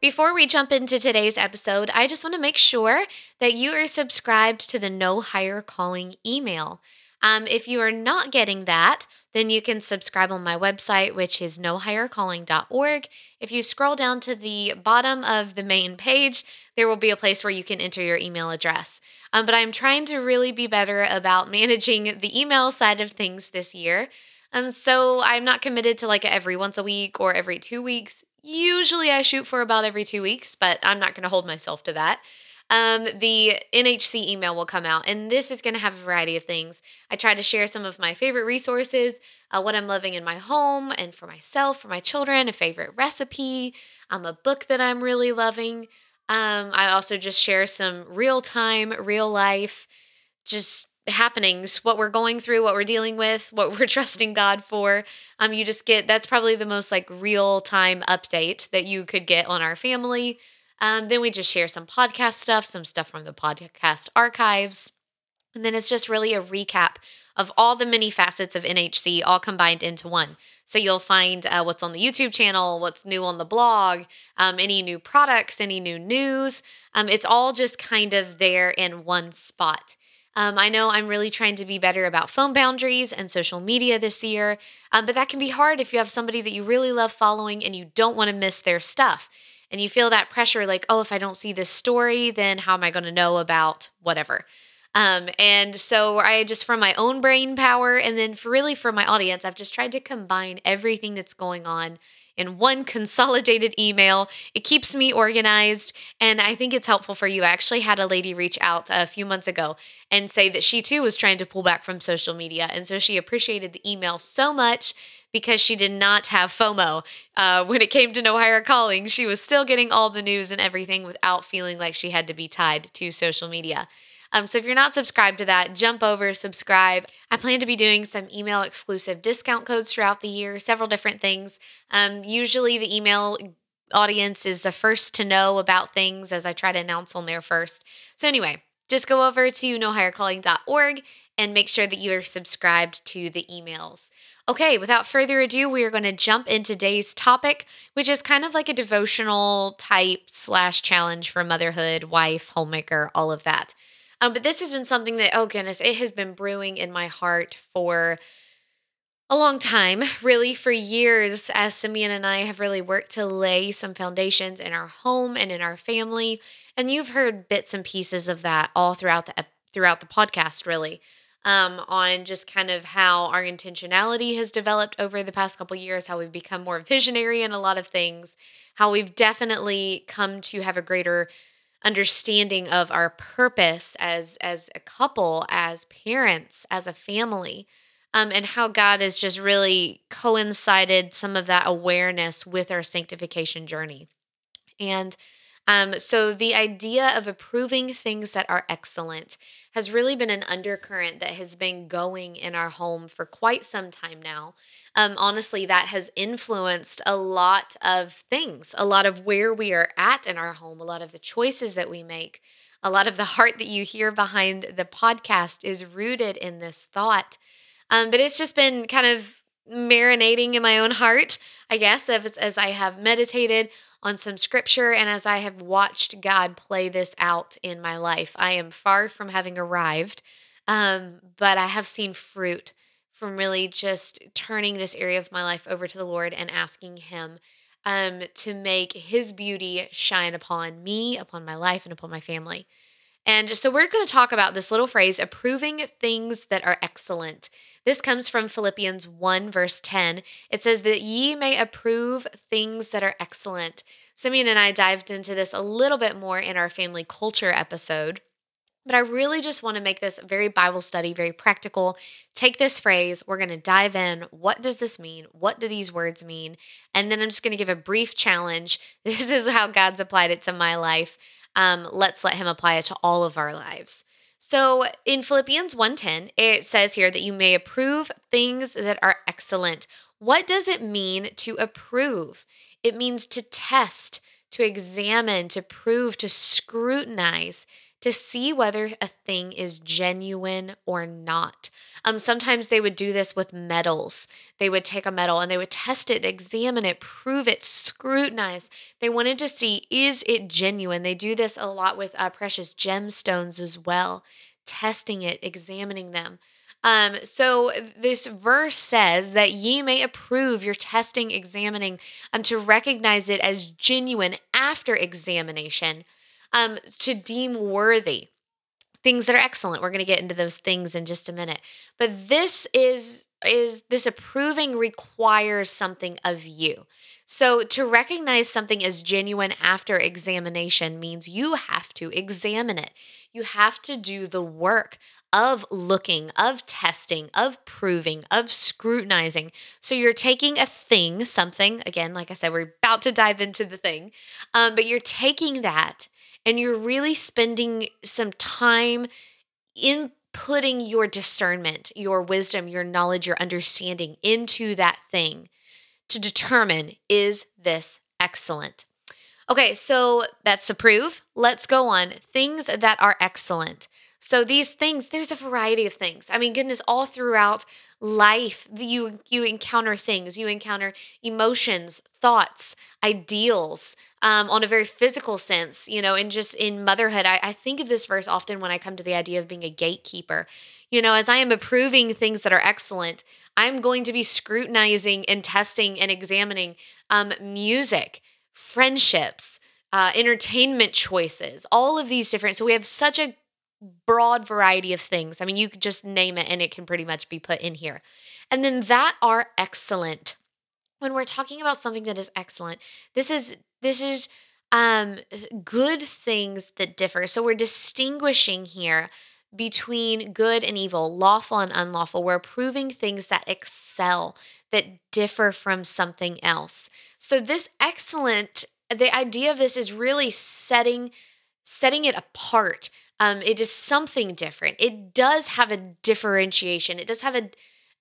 Before we jump into today's episode, I just want to make sure that you are subscribed to the No Higher Calling email. Um, if you are not getting that, then you can subscribe on my website, which is nohighercalling.org. If you scroll down to the bottom of the main page, there will be a place where you can enter your email address. Um, but I'm trying to really be better about managing the email side of things this year. Um, so I'm not committed to like every once a week or every two weeks. Usually I shoot for about every two weeks, but I'm not going to hold myself to that. Um, the NHC email will come out, and this is going to have a variety of things. I try to share some of my favorite resources, uh, what I'm loving in my home and for myself, for my children, a favorite recipe, um, a book that I'm really loving. Um, I also just share some real time, real life, just happenings, what we're going through, what we're dealing with, what we're trusting God for. Um, you just get that's probably the most like real time update that you could get on our family. Um, then we just share some podcast stuff, some stuff from the podcast archives. And then it's just really a recap of all the many facets of NHC all combined into one. So you'll find uh, what's on the YouTube channel, what's new on the blog, um, any new products, any new news. Um, it's all just kind of there in one spot. Um, I know I'm really trying to be better about phone boundaries and social media this year, um, but that can be hard if you have somebody that you really love following and you don't want to miss their stuff. And you feel that pressure like, oh, if I don't see this story, then how am I going to know about whatever? Um, and so I just, from my own brain power, and then for really for my audience, I've just tried to combine everything that's going on in one consolidated email. It keeps me organized, and I think it's helpful for you. I actually had a lady reach out a few months ago and say that she too was trying to pull back from social media. And so she appreciated the email so much because she did not have FOMO. Uh, when it came to No Higher Calling, she was still getting all the news and everything without feeling like she had to be tied to social media. Um, so if you're not subscribed to that, jump over, subscribe. I plan to be doing some email exclusive discount codes throughout the year, several different things. Um, usually, the email audience is the first to know about things as I try to announce on there first. So, anyway, just go over to nohighercalling.org and make sure that you are subscribed to the emails. Okay, without further ado, we are going to jump into today's topic, which is kind of like a devotional type slash challenge for motherhood, wife, homemaker, all of that. Um, but this has been something that, oh goodness, it has been brewing in my heart for a long time, really for years, as Simeon and I have really worked to lay some foundations in our home and in our family. And you've heard bits and pieces of that all throughout the throughout the podcast, really, um, on just kind of how our intentionality has developed over the past couple years, how we've become more visionary in a lot of things, how we've definitely come to have a greater understanding of our purpose as as a couple as parents as a family um, and how god has just really coincided some of that awareness with our sanctification journey. And um, so the idea of approving things that are excellent has really been an undercurrent that has been going in our home for quite some time now um, honestly, that has influenced a lot of things, a lot of where we are at in our home, a lot of the choices that we make, a lot of the heart that you hear behind the podcast is rooted in this thought. Um, but it's just been kind of marinating in my own heart, I guess, as, as I have meditated on some scripture and as I have watched God play this out in my life. I am far from having arrived, um, but I have seen fruit from really just turning this area of my life over to the Lord and asking Him um, to make His beauty shine upon me, upon my life, and upon my family. And so we're going to talk about this little phrase, approving things that are excellent. This comes from Philippians 1, verse 10. It says that ye may approve things that are excellent. Simeon and I dived into this a little bit more in our family culture episode. But I really just want to make this very Bible study, very practical. Take this phrase, we're going to dive in. What does this mean? What do these words mean? And then I'm just going to give a brief challenge. This is how God's applied it to my life. Um, let's let Him apply it to all of our lives. So in Philippians 1:10, it says here that you may approve things that are excellent. What does it mean to approve? It means to test, to examine, to prove, to scrutinize, to see whether a thing is genuine or not. Um, sometimes they would do this with metals. They would take a metal and they would test it, examine it, prove it, scrutinize. They wanted to see is it genuine. They do this a lot with uh, precious gemstones as well, testing it, examining them. Um, so this verse says that ye may approve your testing, examining, um, to recognize it as genuine after examination, um, to deem worthy things that are excellent. We're going to get into those things in just a minute. But this is is this approving requires something of you. So to recognize something as genuine after examination means you have to examine it. You have to do the work of looking, of testing, of proving, of scrutinizing. So you're taking a thing, something, again, like I said, we're about to dive into the thing, um, but you're taking that and you're really spending some time inputting your discernment, your wisdom, your knowledge, your understanding into that thing to determine is this excellent? Okay, so that's approve. Let's go on. Things that are excellent. So these things, there's a variety of things. I mean, goodness, all throughout life you you encounter things you encounter emotions thoughts ideals um, on a very physical sense you know and just in motherhood I, I think of this verse often when i come to the idea of being a gatekeeper. You know as i am approving things that are excellent i'm going to be scrutinizing and testing and examining um, music friendships uh, entertainment choices all of these different so we have such a broad variety of things. I mean, you could just name it and it can pretty much be put in here. And then that are excellent. When we're talking about something that is excellent, this is this is um good things that differ. So we're distinguishing here between good and evil, lawful and unlawful. We're proving things that excel, that differ from something else. So this excellent the idea of this is really setting setting it apart um, it is something different. It does have a differentiation. It does have a,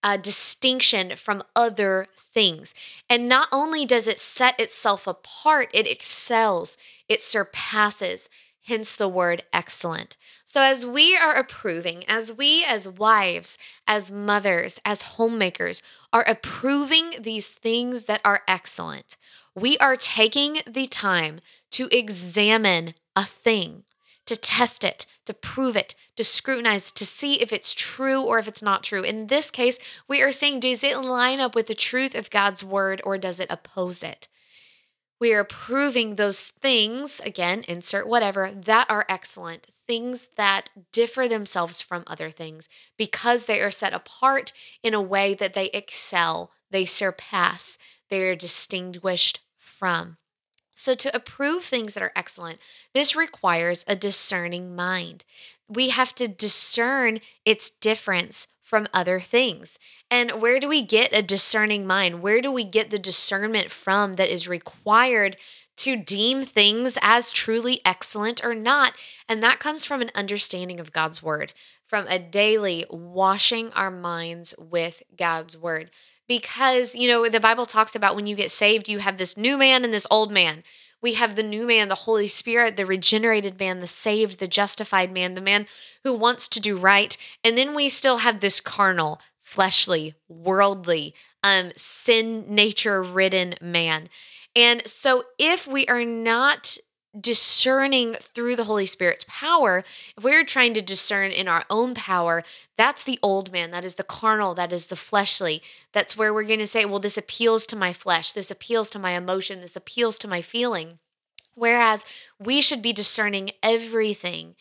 a distinction from other things. And not only does it set itself apart, it excels, it surpasses, hence the word excellent. So, as we are approving, as we as wives, as mothers, as homemakers are approving these things that are excellent, we are taking the time to examine a thing to test it, to prove it, to scrutinize, to see if it's true or if it's not true. In this case, we are saying, does it line up with the truth of God's word or does it oppose it? We are proving those things, again, insert whatever, that are excellent, things that differ themselves from other things because they are set apart in a way that they excel, they surpass, they are distinguished from. So, to approve things that are excellent, this requires a discerning mind. We have to discern its difference from other things. And where do we get a discerning mind? Where do we get the discernment from that is required to deem things as truly excellent or not? And that comes from an understanding of God's word, from a daily washing our minds with God's word because, you know, the Bible talks about when you get saved, you have this new man and this old man. We have the new man, the Holy Spirit, the regenerated man, the saved, the justified man, the man who wants to do right. And then we still have this carnal, fleshly, worldly, um, sin nature ridden man. And so if we are not discerning through the Holy Spirit's power, if we're trying to discern in our own power, that's the old man, that is the carnal, that is the fleshly. That's where we're going to say, well, this appeals to my flesh, this appeals to my emotion, this appeals to my feeling. Whereas we should be discerning everything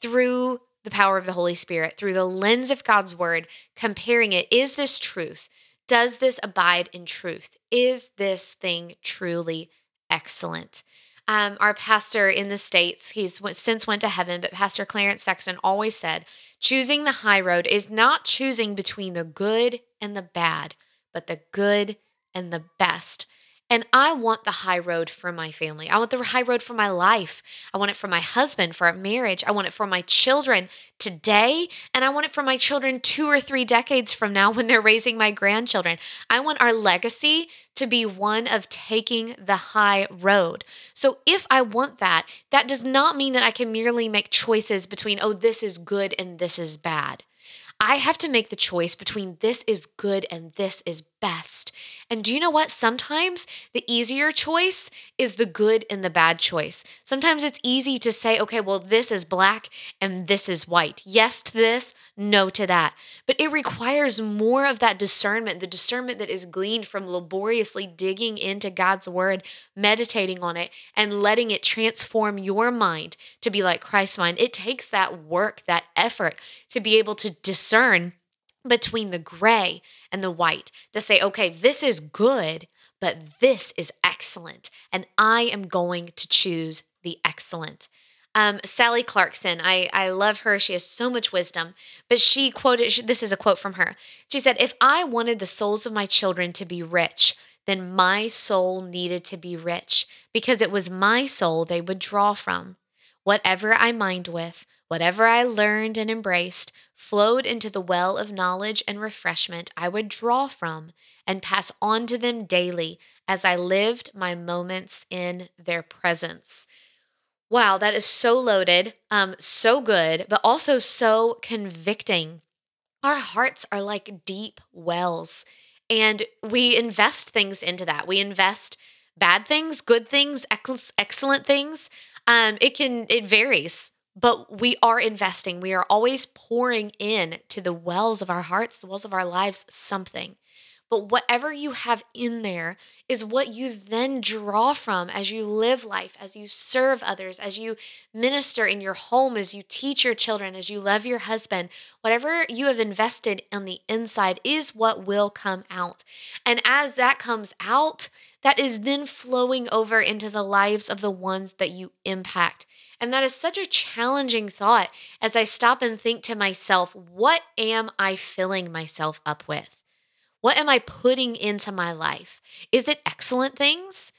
through the power of the Holy Spirit, through the lens of God's word, comparing it. Is this truth? Does this abide in truth? Is this thing truly excellent? Um, our pastor in the States, he's since went to heaven, but Pastor Clarence Sexton always said, choosing the high road is not choosing between the good and the bad, but the good and the best. And I want the high road for my family. I want the high road for my life. I want it for my husband, for our marriage. I want it for my children today. And I want it for my children two or three decades from now when they're raising my grandchildren. I want our legacy to be one of taking the high road. So if I want that, that does not mean that I can merely make choices between, oh, this is good and this is bad. I have to make the choice between this is good and this is best. And do you know what? Sometimes the easier choice is the good and the bad choice. Sometimes it's easy to say, okay, well, this is black and this is white. Yes to this, no to that. But it requires more of that discernment, the discernment that is gleaned from laboriously digging into God's word, meditating on it, and letting it transform your mind to be like Christ's mind. It takes that work, that effort to be able to discern between the gray and the white to say, okay, this is good, but this is excellent. And I am going to choose the excellent. Um, Sally Clarkson, I, I love her. She has so much wisdom, but she quoted she, this is a quote from her. She said, If I wanted the souls of my children to be rich, then my soul needed to be rich because it was my soul they would draw from. Whatever I mined with, whatever I learned and embraced, flowed into the well of knowledge and refreshment I would draw from and pass on to them daily as I lived my moments in their presence. Wow, that is so loaded, um, so good, but also so convicting. Our hearts are like deep wells, and we invest things into that. We invest bad things, good things, ex- excellent things. Um, it can it varies, but we are investing. We are always pouring in to the wells of our hearts, the wells of our lives, something. But whatever you have in there is what you then draw from as you live life, as you serve others, as you minister in your home, as you teach your children, as you love your husband. Whatever you have invested on the inside is what will come out. And as that comes out, that is then flowing over into the lives of the ones that you impact. And that is such a challenging thought as I stop and think to myself, what am I filling myself up with? What am I putting into my life? Is it excellent things?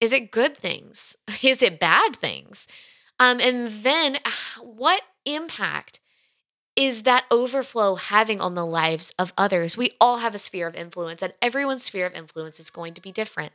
Is it good things? Is it bad things? Um, and then what impact is that overflow having on the lives of others? We all have a sphere of influence, and everyone's sphere of influence is going to be different.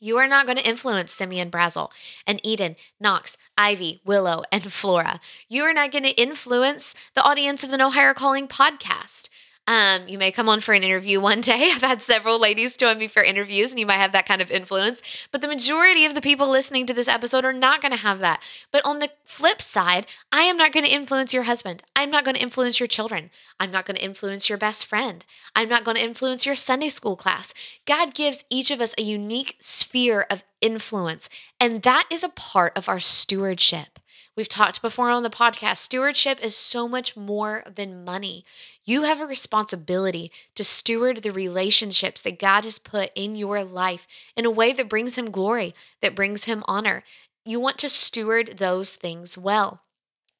You are not going to influence Simeon Brazel and Eden, Knox, Ivy, Willow, and Flora. You are not going to influence the audience of the No Higher Calling podcast. Um, you may come on for an interview one day. I've had several ladies join me for interviews, and you might have that kind of influence. But the majority of the people listening to this episode are not going to have that. But on the flip side, I am not going to influence your husband. I'm not going to influence your children. I'm not going to influence your best friend. I'm not going to influence your Sunday school class. God gives each of us a unique sphere of influence, and that is a part of our stewardship. We've talked before on the podcast, stewardship is so much more than money. You have a responsibility to steward the relationships that God has put in your life in a way that brings Him glory, that brings Him honor. You want to steward those things well.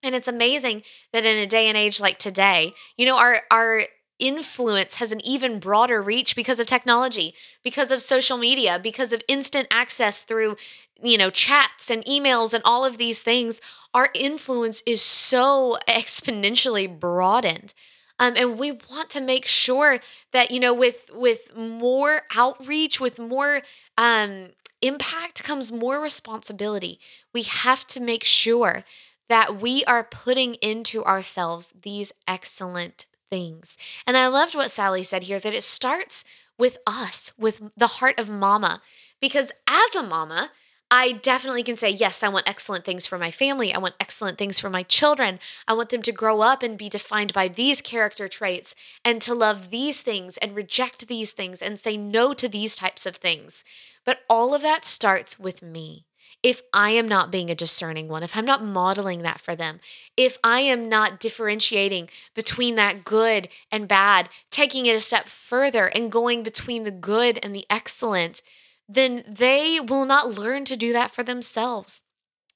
And it's amazing that in a day and age like today, you know, our, our, influence has an even broader reach because of technology, because of social media, because of instant access through you know, chats and emails and all of these things, our influence is so exponentially broadened. Um, and we want to make sure that you know with with more outreach with more um, impact comes more responsibility we have to make sure that we are putting into ourselves these excellent things and i loved what sally said here that it starts with us with the heart of mama because as a mama I definitely can say, yes, I want excellent things for my family. I want excellent things for my children. I want them to grow up and be defined by these character traits and to love these things and reject these things and say no to these types of things. But all of that starts with me. If I am not being a discerning one, if I'm not modeling that for them, if I am not differentiating between that good and bad, taking it a step further and going between the good and the excellent, then they will not learn to do that for themselves.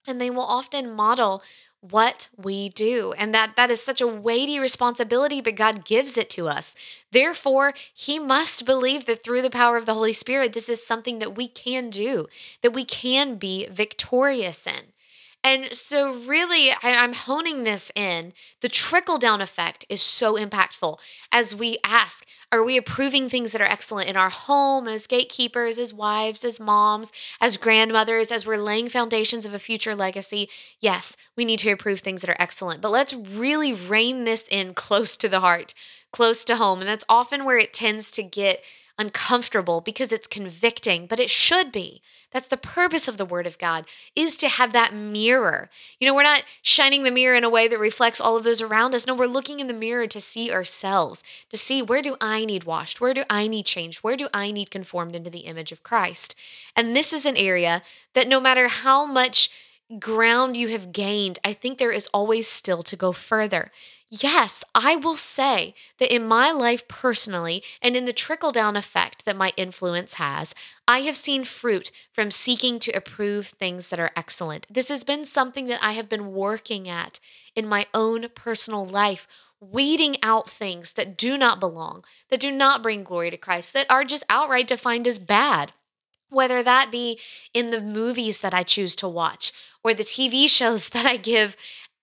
And they will often model what we do. And that that is such a weighty responsibility, but God gives it to us. Therefore, he must believe that through the power of the Holy Spirit, this is something that we can do, that we can be victorious in. And so, really, I, am honing this in. The trickle down effect is so impactful as we ask Are we approving things that are excellent in our home, as gatekeepers, as wives, as moms, as grandmothers, as we're laying foundations of a future legacy? Yes, we need to approve things that are excellent, but let's really rein this in close to the heart, close to home. And that's often where it tends to get uncomfortable because it's convicting, but it should be. That's the purpose of the word of God is to have that mirror. You know, we're not shining the mirror in a way that reflects all of those around us. No, we're looking in the mirror to see ourselves, to see where do I need washed? Where do I need changed? Where do I need conformed into the image of Christ? And this is an area that no matter how much ground you have gained, I think there is always still to go further. Yes, I will say that in my life personally and in the trickle down effect that my influence has, I have seen fruit from seeking to approve things that are excellent. This has been something that I have been working at in my own personal life, weeding out things that do not belong, that do not bring glory to Christ, that are just outright defined as bad whether that be in the movies that I choose to watch or the TV shows that I give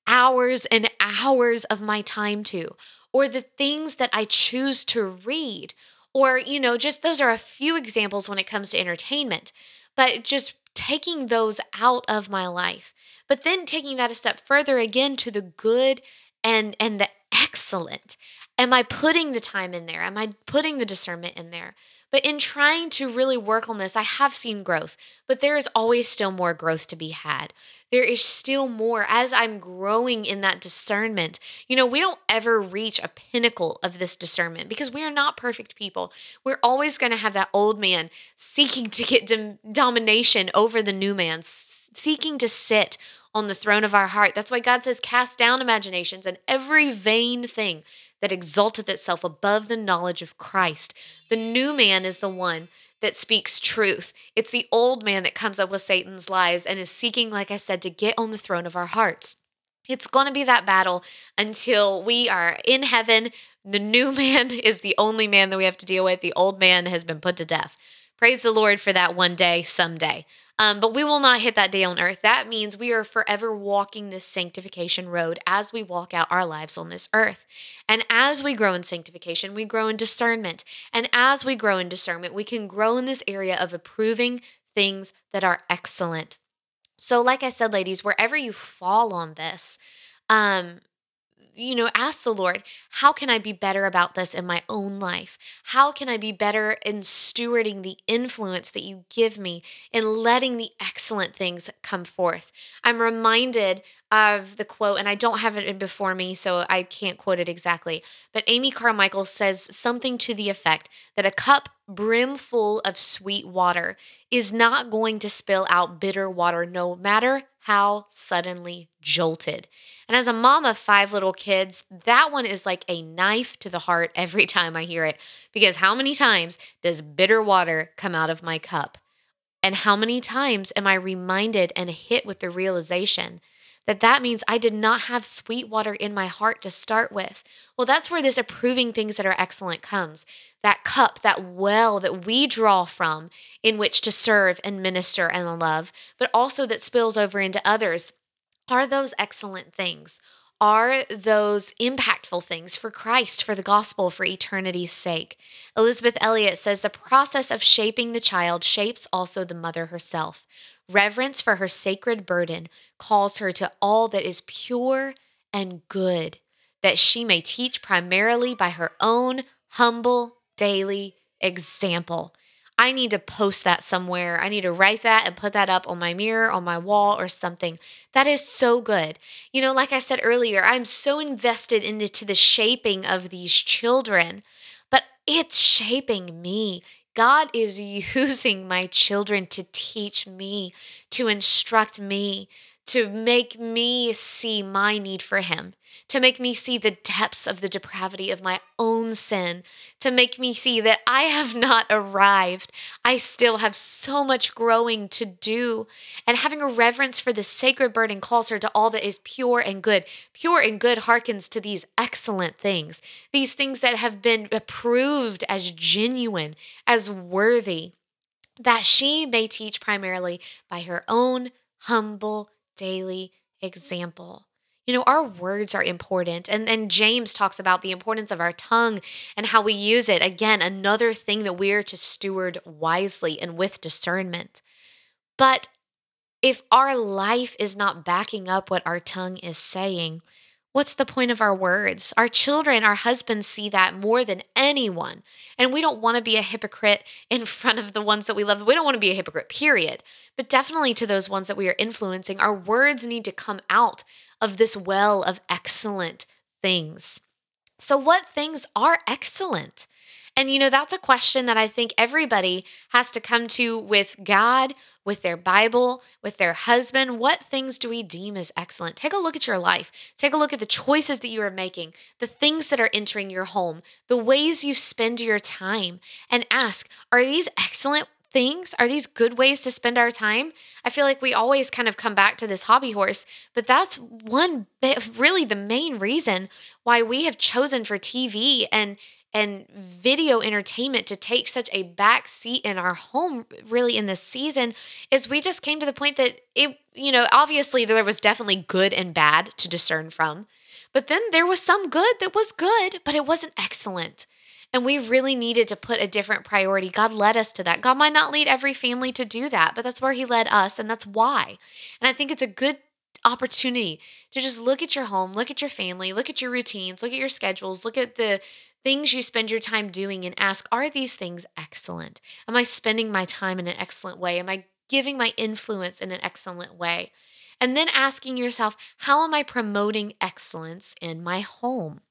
hours and hours of my time to, or the things that I choose to read, or, you know, just those are a few examples when it comes to entertainment, but just taking those out of my life. But then taking that a step further again to the good and and the excellent. Am I putting the time in there? Am I putting the discernment in there? But in trying to really work on this, I have seen growth, but there is always still more growth to be had. There is still more as I'm growing in that discernment. You know, we don't ever reach a pinnacle of this discernment because we are not perfect people. We're always going to have that old man seeking to get dom- domination over the new man, s- seeking to sit on the throne of our heart. That's why God says, cast down imaginations and every vain thing that exalteth itself above the knowledge of Christ. The new man is the one that speaks truth. It's the old man that comes up with Satan's lies and is seeking, like I said, to get on the throne of our hearts. It's going to be that battle until we are in heaven. The new man is the only man that we have to deal with. The old man has been put to death. Praise the Lord for that one day, someday. Um, but we will not hit that day on earth. That means we are forever walking this sanctification road as we walk out our lives on this earth. And as we grow in sanctification, we grow in discernment. And as we grow in discernment, we can grow in this area of approving things that are excellent. So, like I said, ladies, wherever you fall on this, um, you know, ask the Lord, how can I be better about this in my own life? How can I be better in stewarding the influence that you give me in letting the excellent things come forth? I'm reminded of the quote, and I don't have it before me, so I can't quote it exactly, but Amy Carmichael says something to the effect that a cup brimful of sweet water is not going to spill out bitter water no matter how suddenly jolted. And as a mom of five little kids, that one is like a knife to the heart every time I hear it. Because how many times does bitter water come out of my cup? And how many times am I reminded and hit with the realization that that means I did not have sweet water in my heart to start with? Well, that's where this approving things that are excellent comes. That cup, that well that we draw from in which to serve and minister and love, but also that spills over into others are those excellent things? Are those impactful things for Christ, for the gospel, for eternity's sake? Elisabeth Elliot says the process of shaping the child shapes also the mother herself. Reverence for her sacred burden calls her to all that is pure and good, that she may teach primarily by her own humble daily example. I need to post that somewhere. I need to write that and put that up on my mirror, on my wall, or something. That is so good. You know, like I said earlier, I'm so invested into the shaping of these children, but it's shaping me. God is using my children to teach me, to instruct me, to make me see my need for Him, to make me see the depths of the depravity of my own sin, to make me see that I have not arrived. I still have so much growing to do. And having a reverence for the sacred burden calls her to all that is pure and good. Pure and good hearkens to these excellent things, these things that have been approved as genuine, as worthy, that she may teach primarily by her own humble daily example. You know, our words are important. And then James talks about the importance of our tongue and how we use it. Again, another thing that we're to steward wisely and with discernment. But if our life is not backing up what our tongue is saying, What's the point of our words? Our children, our husbands see that more than anyone. And we don't want to be a hypocrite in front of the ones that we love. We don't want to be a hypocrite, period. But definitely to those ones that we are influencing, our words need to come out of this well of excellent things. So, what things are excellent? And, you know, that's a question that I think everybody has to come to with God, with their Bible, with their husband. What things do we deem as excellent? Take a look at your life. Take a look at the choices that you are making, the things that are entering your home, the ways you spend your time, and ask are these excellent things? Are these good ways to spend our time? I feel like we always kind of come back to this hobby horse, but that's one really the main reason why we have chosen for TV and and video entertainment to take such a back seat in our home really in this season is we just came to the point that it you know obviously there was definitely good and bad to discern from but then there was some good that was good but it wasn't excellent and we really needed to put a different priority. God led us to that. God might not lead every family to do that, but that's where He led us, and that's why. And I think it's a good opportunity to just look at your home, look at your family, look at your routines, look at your schedules, look at the things you spend your time doing and ask, are these things excellent? Am I spending my time in an excellent way? Am I giving my influence in an excellent way? And then asking yourself, how am I promoting excellence in my home?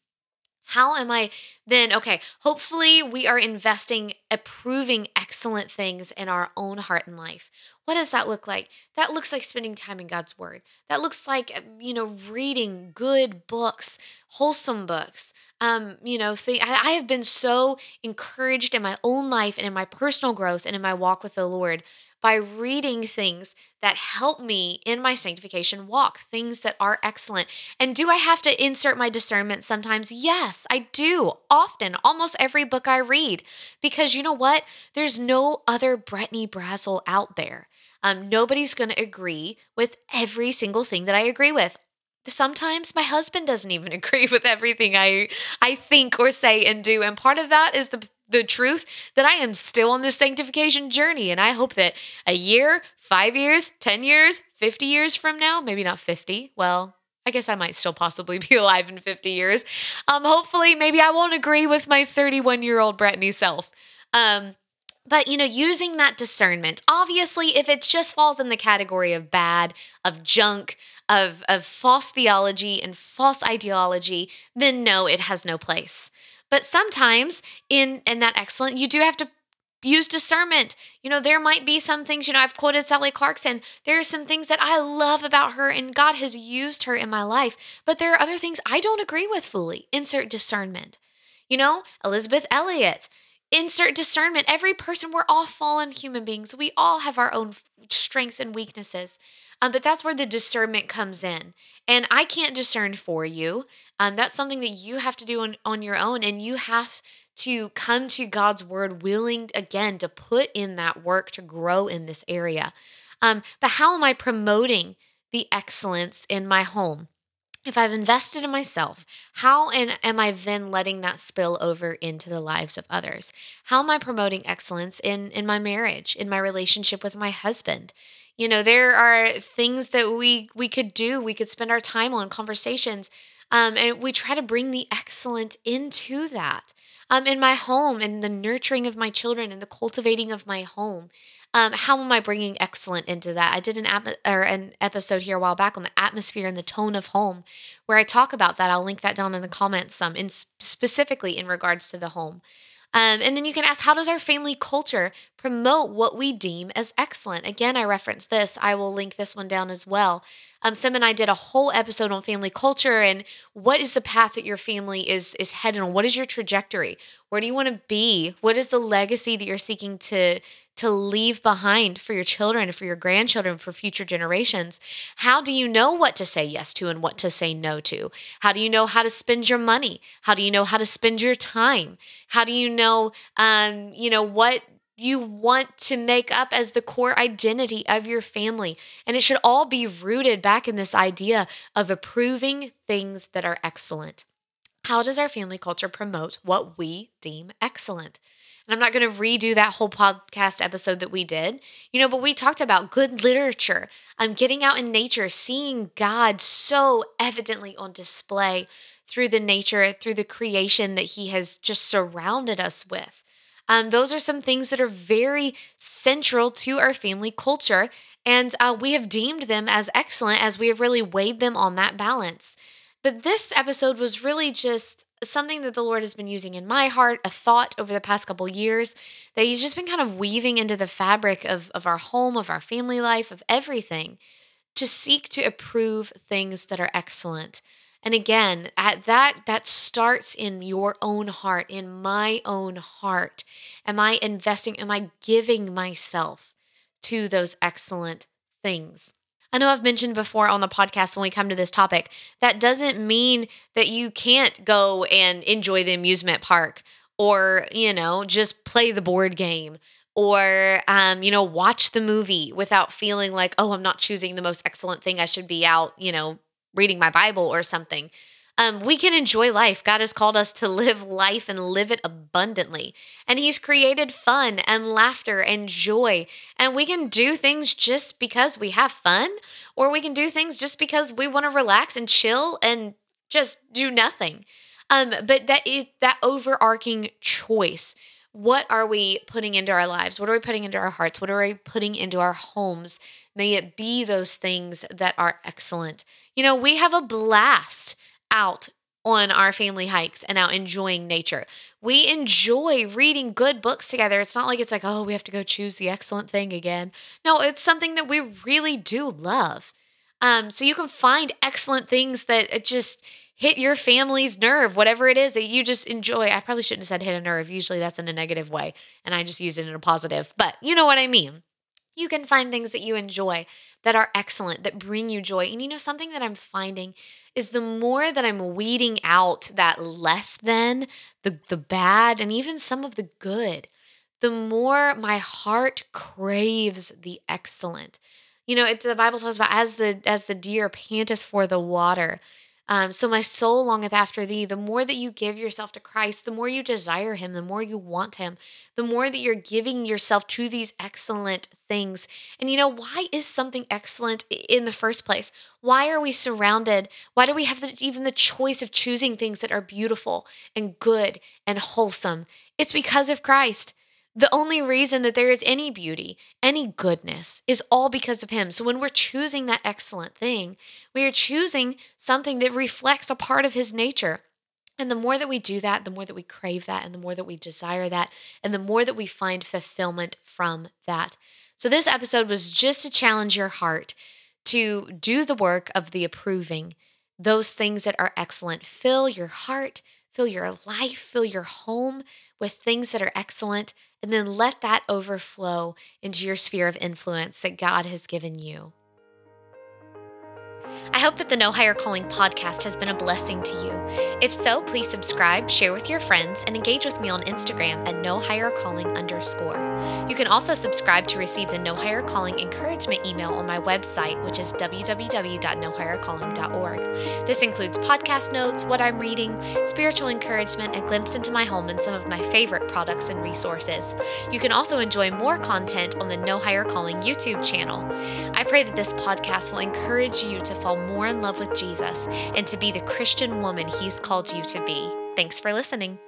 How am I then? Okay, hopefully we are investing, approving excellent things in our own heart and life. What does that look like? That looks like spending time in God's Word. That looks like, uh, you know, reading good books, wholesome books. Um, you know, th- I have been so encouraged in my own life and in my personal growth and in my walk with the Lord by reading things that help me in my sanctification walk, things that are excellent. And do I have to insert my discernment sometimes? Yes, I do. Often, almost every book I read. Because you know what? There's no other Brittany Brazel out there. Um, nobody's going to agree with every single thing that I agree with sometimes my husband doesn't even agree with everything I I think or say and do and part of that is the the truth that I am still on this sanctification journey. And I hope that a year, five years, 10 years, 50 years from now, maybe not 50, well, I guess I might still possibly be alive in 50 years. Um, hopefully, maybe I won't agree with my 31 year old Brittany self. Um, but you know, using that discernment, obviously, if it just falls in the category of bad, of junk, of, of false theology and false ideology, then no, it has no place. But sometimes in in that excellent, you do have to use discernment. You know, there might be some things, you know, I've quoted Sally Clarkson. There are some things that I love about her and God has used her in my life, but there are other things I don't agree with fully. Insert discernment. You know, Elisabeth Elliot, insert discernment. Every person, we're all fallen human beings. We all have our own strengths and weaknesses. Um, but that's where the discernment comes in. And I can't discern for you. Um, that's something that you have to do on, on your own. And you have to come to God's word willing, again, to put in that work to grow in this area. Um, but how am I promoting the excellence in my home? If I've invested in myself, how and am I then letting that spill over into the lives of others? How am I promoting excellence in, in my marriage, in my relationship with my husband? You know, there are things that we we could do. We could spend our time on conversations, um, and we try to bring the excellent into that. Um, in my home, and the nurturing of my children, and the cultivating of my home. Um, how am I bringing excellent into that? I did an ap- or an episode here a while back on the atmosphere and the tone of home, where I talk about that. I'll link that down in the comments some, in specifically in regards to the home. Um, and then you can ask, how does our family culture promote what we deem as excellent? Again, I reference this. I will link this one down as well. Um, Sim and I did a whole episode on family culture and what is the path that your family is is headed on. What is your trajectory? Where do you want to be? What is the legacy that you're seeking to to leave behind for your children, for your grandchildren, for future generations? How do you know what to say yes to and what to say no to? How do you know how to spend your money? How do you know how to spend your time? How do you know, um, you know, what you want to make up as the core identity of your family. And it should all be rooted back in this idea of approving things that are excellent. How does our family culture promote what we deem excellent? And I'm not going to redo that whole podcast episode that we did, you know, but we talked about good literature, um, getting out in nature, seeing God so evidently on display through the nature, through the creation that He has just surrounded us with. Um, those are some things that are very central to our family culture. And uh, we have deemed them as excellent as we have really weighed them on that balance. But this episode was really just something that the Lord has been using in my heart, a thought over the past couple years that He's just been kind of weaving into the fabric of, of our home, of our family life, of everything to seek to approve things that are excellent. And again, at that that starts in your own heart, in my own heart. Am I investing am I giving myself to those excellent things? I know I've mentioned before on the podcast when we come to this topic, that doesn't mean that you can't go and enjoy the amusement park or, you know, just play the board game or um, you know watch the movie without feeling like oh i'm not choosing the most excellent thing i should be out you know reading my Bible or something. Um, we can enjoy life. God has called us to live life and live it abundantly. And He's created fun and laughter and joy. And we can do things just because we have fun, or we can do things just because we want to relax and chill and just do nothing. Um, but that is that overarching choice. What are we putting into our lives? What are we putting into our hearts? What are we putting into our homes? May it be those things that are excellent. You know, we have a blast out on our family hikes and out enjoying nature. We enjoy reading good books together. It's not like it's like, oh, we have to go choose the excellent thing again. No, it's something that we really do love. Um, so you can find excellent things that just hit your family's nerve, whatever it is that you just enjoy. I probably shouldn't have said hit a nerve. Usually that's in a negative way, and I just used it in a positive, but you know what I mean you can find things that you enjoy that are excellent, that bring you joy. And you know, something that I'm finding is the more that I'm weeding out that less than, the, the bad, and even some of the good, the more my heart craves the excellent. You know, it, the Bible talks about as the as the deer panteth for the water, um, so my soul longeth after thee. The more that you give yourself to Christ, the more you desire him, the more you want him, the more that you're giving yourself to these excellent things. And you know, why is something excellent in the first place? Why are we surrounded? Why do we have the, even the choice of choosing things that are beautiful and good and wholesome? It's because of Christ. The only reason that there is any beauty, any goodness, is all because of Him. So when we're choosing that excellent thing, we are choosing something that reflects a part of His nature. And the more that we do that, the more that we crave that, and the more that we desire that, and the more that we find fulfillment from that. So, this episode was just to challenge your heart to do the work of the approving, those things that are excellent. Fill your heart, fill your life, fill your home with things that are excellent and then let that overflow into your sphere of influence that God has given you. I hope that the No Higher Calling podcast has been a blessing to you. If so, please subscribe, share with your friends, and engage with me on Instagram at No Higher Calling underscore. You can also subscribe to receive the No Higher Calling encouragement email on my website, which is www.nohighercalling.org. This includes podcast notes, what I'm reading, spiritual encouragement, a glimpse into my home, and some of my favorite products and resources. You can also enjoy more content on the No Higher Calling YouTube channel. I pray that this podcast will encourage you to fall more in love with Jesus and to be the Christian woman He's called you to be. Thanks for listening.